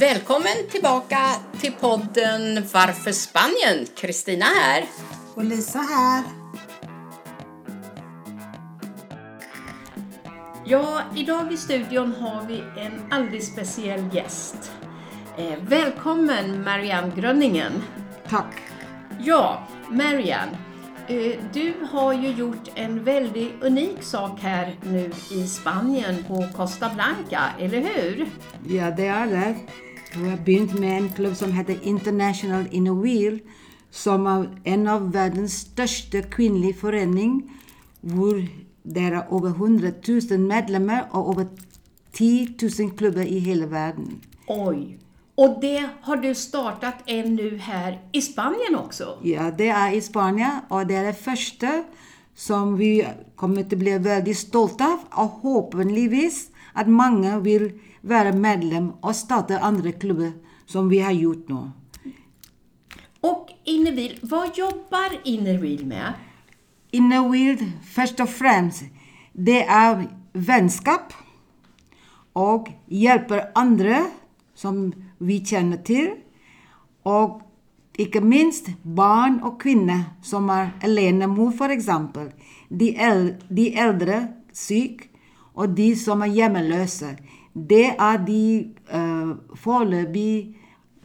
Välkommen tillbaka till podden Varför Spanien? Kristina här. Och Lisa här. Ja, idag i studion har vi en alldeles speciell gäst. Eh, välkommen Marianne Grönningen. Tack. Ja, Marianne. Eh, du har ju gjort en väldigt unik sak här nu i Spanien på Costa Blanca, eller hur? Ja, det är det. Vi har börjat med en klubb som heter International Inner Wheel som är en av världens största kvinnliga förening. Hvor det är över 100 000 medlemmar och över 10 000 klubbar i hela världen. Oj! Och det har du startat en nu här i Spanien också? Ja, det är i Spanien och det är det första som vi kommer att bli väldigt stolta av och hoppningsvis att många vill vara medlem och starta andra klubbar som vi har gjort nu. Och Innervil, vad jobbar Innervil med? Inner Wheel, först och främst, det är vänskap och hjälper andra som vi känner till. Och inte minst barn och kvinnor som är alenemor för exempel. De, äl de äldre, psyk och de som är hemlösa. Det är de eh, uh, förelöpig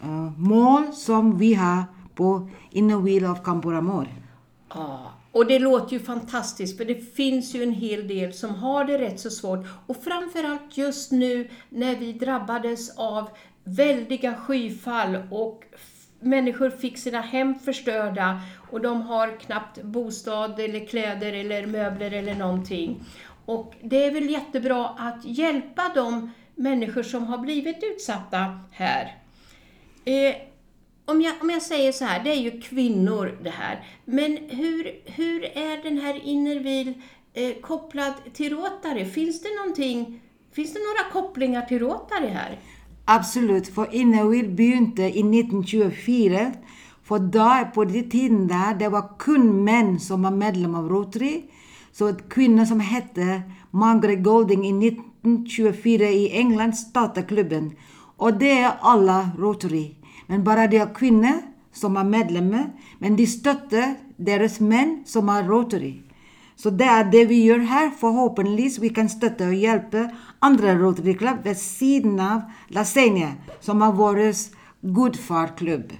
uh, eh, mål som vi har på Inner Wheel of Camporamor. Ja, och det låter ju fantastiskt för det finns ju en hel del som har det rätt så svårt. Och framförallt just nu när vi drabbades av väldiga skyfall och människor fick sina hem förstörda och de har knappt bostad eller kläder eller möbler eller någonting. Och det är väl jättebra att hjälpa de människor som har blivit utsatta här. Eh, om jag, om jag säger så här, det är ju kvinnor det här. Men hur, hur är den här Innervil eh, kopplad till Rotary? Finns det någonting, finns det några kopplingar till Rotary här? Absolut, för Innervil begynte i 1924. För då, på den tiden där, det var kun män som var medlem av Rotary. Så att kvinnor som hette Margaret Golding i 1924 i England startade klubben. Och det är alla Rotary. Men bara det är kvinnor som är medlemmar. Men de stöttar deras män som är Rotary. Så det är det vi gör här. Förhoppningsvis vi kan stötta och hjälpa andra Rotary Club vid sidan av Lasenia som är vår gudfarklubb.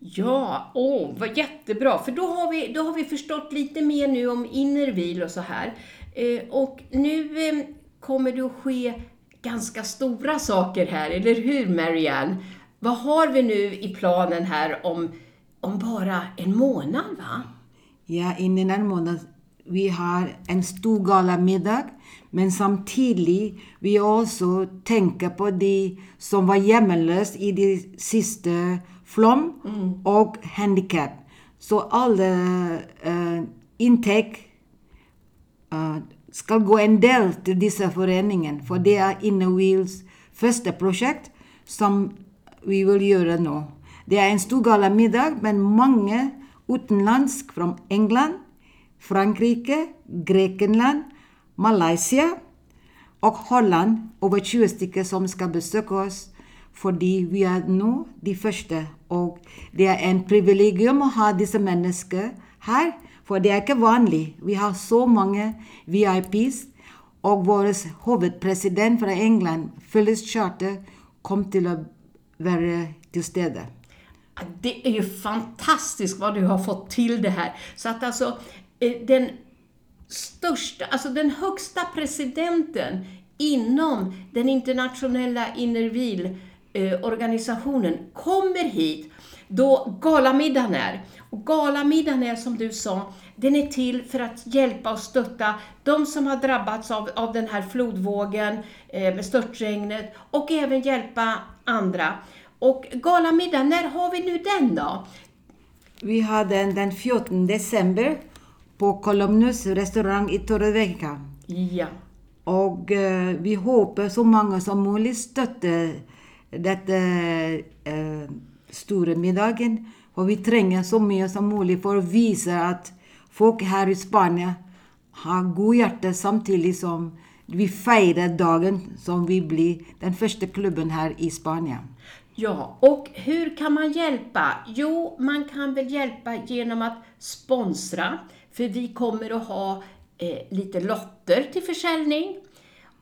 Ja, åh, vad jättebra. För då har, vi, då har vi förstått lite mer nu om Innervil och så här. Eh, och nu eh, kommer det att ske ganska stora saker här, eller hur Marianne? Vad har vi nu i planen här om, om bara en månad, va? Ja, inom en månad. Vi har en stor galamiddag, men samtidigt vi också tänker på de som var hemlösa i de sista flom Mm. och handikapp. Så alla uh, intäkt uh, ska gå en del till dessa föreningen, för det är Inner Wheels första projekt som vi vill göra nu. Det är en stor galamiddag, men många utomlands från England, Frankrike, Grekland, Malaysia och Holland, över 20 stycken som ska besöka oss. För vi är nu de första och det är en privilegium att ha dessa människor här. För det är inte vanligt. Vi har så många VIPs och vår huvudpresident från England, Phyllis Charter, kom till att vara till stede. Det är ju fantastiskt vad du har fått till det här. Så att alltså, eh, den största, alltså den högsta presidenten inom den internationella Innervil-organisationen kommer hit då galamiddagen är. Och galamiddagen är som du sa, den är till för att hjälpa och stötta de som har drabbats av, av den här flodvågen eh, med störtregnet och även hjälpa andra. Och galamiddagen, när har vi nu den då? Vi har den den 14 december på Columnus restaurang i Torrevieja. Ja. Och eh, vi hoppas så många som möjligt stöttar detta eh, stora middagen. Och vi tränger så mycket som möjligt för att visa att folk här i Spanien har god hjärta samtidigt som vi firar dagen som vi blir den första klubben här i Spanien. Ja, och hur kan man hjälpa? Jo, man kan väl hjälpa genom att sponsra, för vi kommer att ha eh, lite lotter till försäljning.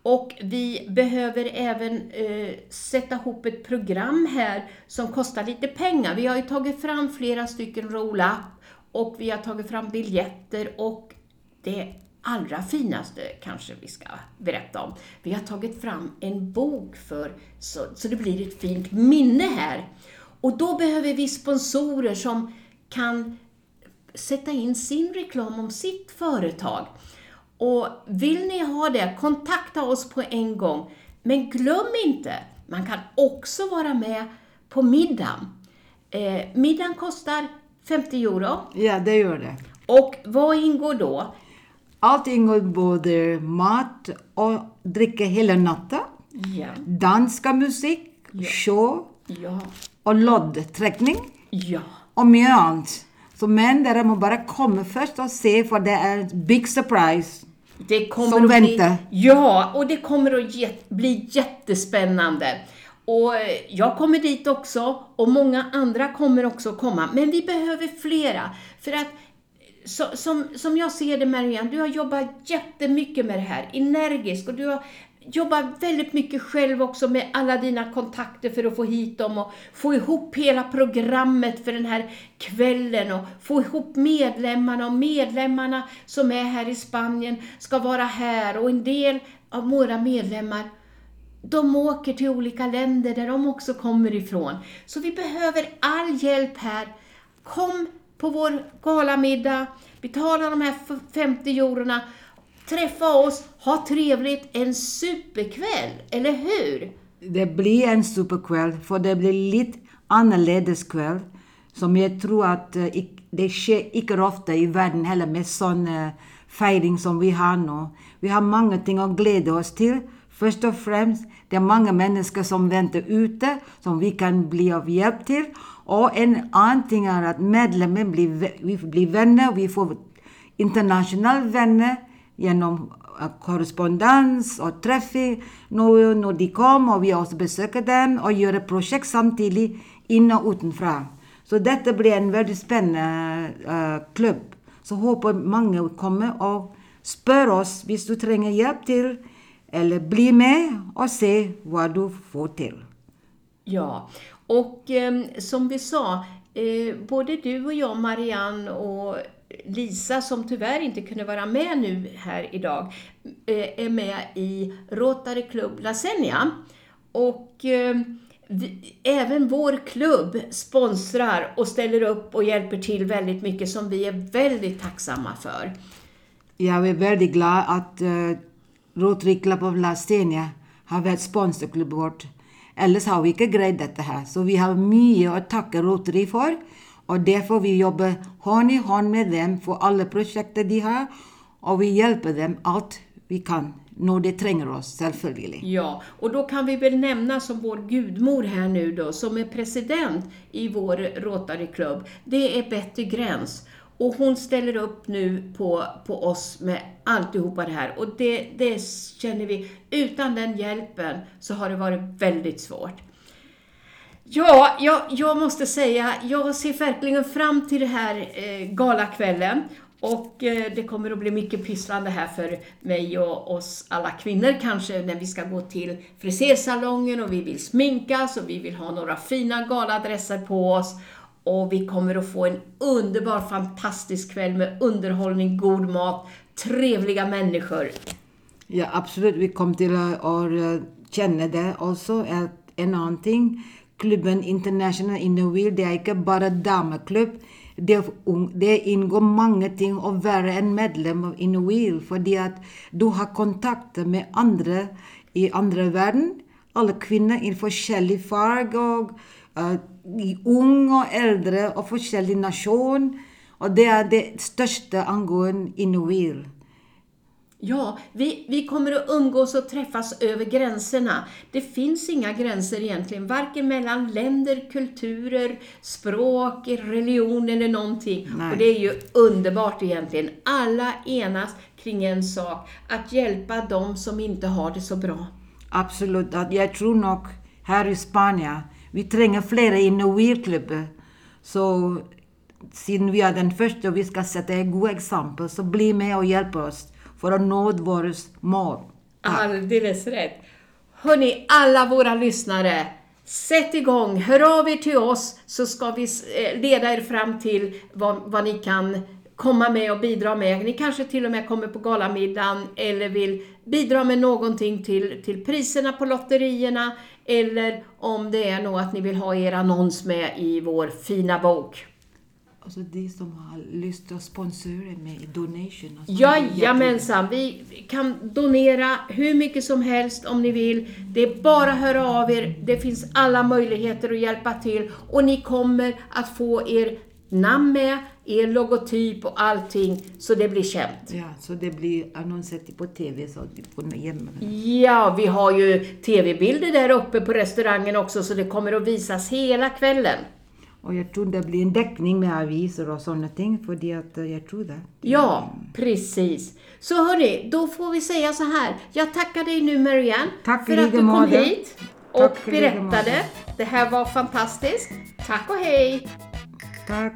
Och vi behöver även eh, sätta ihop ett program här som kostar lite pengar. Vi har ju tagit fram flera stycken roll-up och vi har tagit fram biljetter och det allra finaste kanske vi ska berätta om. Vi har tagit fram en bok för, så, så det blir ett fint minne här. Och då behöver vi sponsorer som kan sätta in sin reklam om sitt företag. Och vill ni ha det, kontakta oss på en gång. Men glöm inte, man kan också vara med på middagen. Eh, middagen kostar 50 euro. Ja, det gör det. Och vad ingår då? Allt ingår både mat och dricka hela natten, Ja, danska musik, show ja, och loddträckning ja. och mycket annat. Så men där må bara komma först och se för det är en big surprise. Det kommer Som att väntar. Bli, ja, och det kommer att ge, bli jättespännande. Och eh, jag kommer dit också och många andra kommer också komma. Men vi behöver flera. För att så, som, som jag ser det Marianne, du har jobbat jättemycket med det här, energiskt och du har jobbar väldigt mycket själv också med alla dina kontakter för att få hit dem och få ihop hela programmet för den här kvällen och få ihop medlemmarna och medlemmarna som är här i Spanien ska vara här och en del av våra medlemmar de åker till olika länder där de också kommer ifrån. Så vi behöver all hjälp här. Kom på vår galamiddag, betala de här 50 eurona, träffa oss, ha trevligt, en superkväll, eller hur? Det blir en superkväll, för det blir lite annorledes kväll. Som jag tror att eh, det sker inte ofta i världen heller med sån eh, fejring som vi har nu. Vi har många ting att glädja oss till. Först och främst, det är många människor som väntar ute, som vi kan bli av hjälp till. Och en annan ting är att medlemmar blir, vi blir vänner, vi får internationella vänner genom eh, korrespondens och träffar Nu när de kom och vi också besöker dem och gör projekt samtidigt in och utanför. Så detta blir en väldigt spännande uh, klubb. Så hoppas många kommer och spör oss om du tränger hjälp till eller bli med och se vad du får till. Ja, och eh, som vi sa, eh, både du och jag, Marianne och Lisa, som tyvärr inte kunde vara med nu här idag, eh, är med i Rotary Club Lasenia. Och eh, vi, även vår klubb sponsrar och ställer upp och hjälper till väldigt mycket som vi är väldigt tacksamma för. Jag är väldigt glad att uh, Rotary Club of Lasenia har varit sponsorklubb vårt. Ellers har vi inte grejt detta här. Så vi har mycket att tacka Rotary för. Och därför vi jobbar hand i hand med dem för alla projekt de har. Och vi hjälper dem allt vi kan när de tränger oss, självklart. Ja, och då kan vi väl nämna som vår gudmor här nu då, som är president i vår Rotary Club, det är Betty Gräns. Och hon ställer upp nu på, på oss med alltihopa det här. Och det, det känner vi, utan den hjälpen så har det varit väldigt svårt. Ja, jag, jag måste säga, jag ser verkligen fram till den här eh, galakvällen. Och eh, det kommer att bli mycket pysslande här för mig och oss alla kvinnor kanske när vi ska gå till frisersalongen och vi vill sminkas och vi vill ha några fina galadresser på oss. Och vi kommer att få en underbar, fantastisk kväll med underhållning, god mat, trevliga människor. Ja, absolut. Vi kommer till att eh, känna det också. Att en annan ting. Klubben International Inner Wheel, det är inte bara dameklubb. Det, det ingår många ting att vara en medlem av Inner Wheel. För att du har kontakter med andra i andra världen. Alla kvinnor i olika färg och eh, uh, unga och äldre och olika nation. Och det är det största angående Inner Wheel. Ja, vi, vi kommer att umgås och träffas över gränserna. Det finns inga gränser egentligen, varken mellan länder, kulturer, språk, religion eller någonting. Nej. Och det är ju underbart egentligen. Alla enas kring en sak, att hjälpa dem som inte har det så bra. Absolut. Jag tror nog här i Spanien, vi tränger flera inom wheelklubben. Så sen vi är den första och vi ska sätta ett gott exempel, så bli med och hjälp oss för att nå vårt mål. Ah. Alldeles rätt. Hörni, alla våra lyssnare, sätt igång, hör av er till oss så ska vi eh, leda er fram till vad, vad ni kan komma med och bidra med. Ni kanske till och med kommer på galamiddagen eller vill bidra med någonting till, till priserna på lotterierna eller om det är något att ni vill ha er annons med i vår fina bok. Alltså de som har lust att sponsra med donation. och sånt, Jajamensan, vi kan donera hur mycket som helst om ni vill. Det är bara att höra av er. Det finns alla möjligheter att hjälpa till och ni kommer att få er namn med, er logotyp och allting så det blir känt. Ja, så det blir annonser på TV så får hjälpa. Ja, vi har ju TV-bilder där uppe på restaurangen också så det kommer att visas hela kvällen. Och jag tror det blir en täckning med aviser och sådana ting, för att eh, jag tror det. Ja, precis. Så hörni, då får vi säga så här. Jag tackar dig nu Marianne Tack, för att du kom hit Tack, och lika berättade. Det här var fantastiskt. Tack och hej! Tack.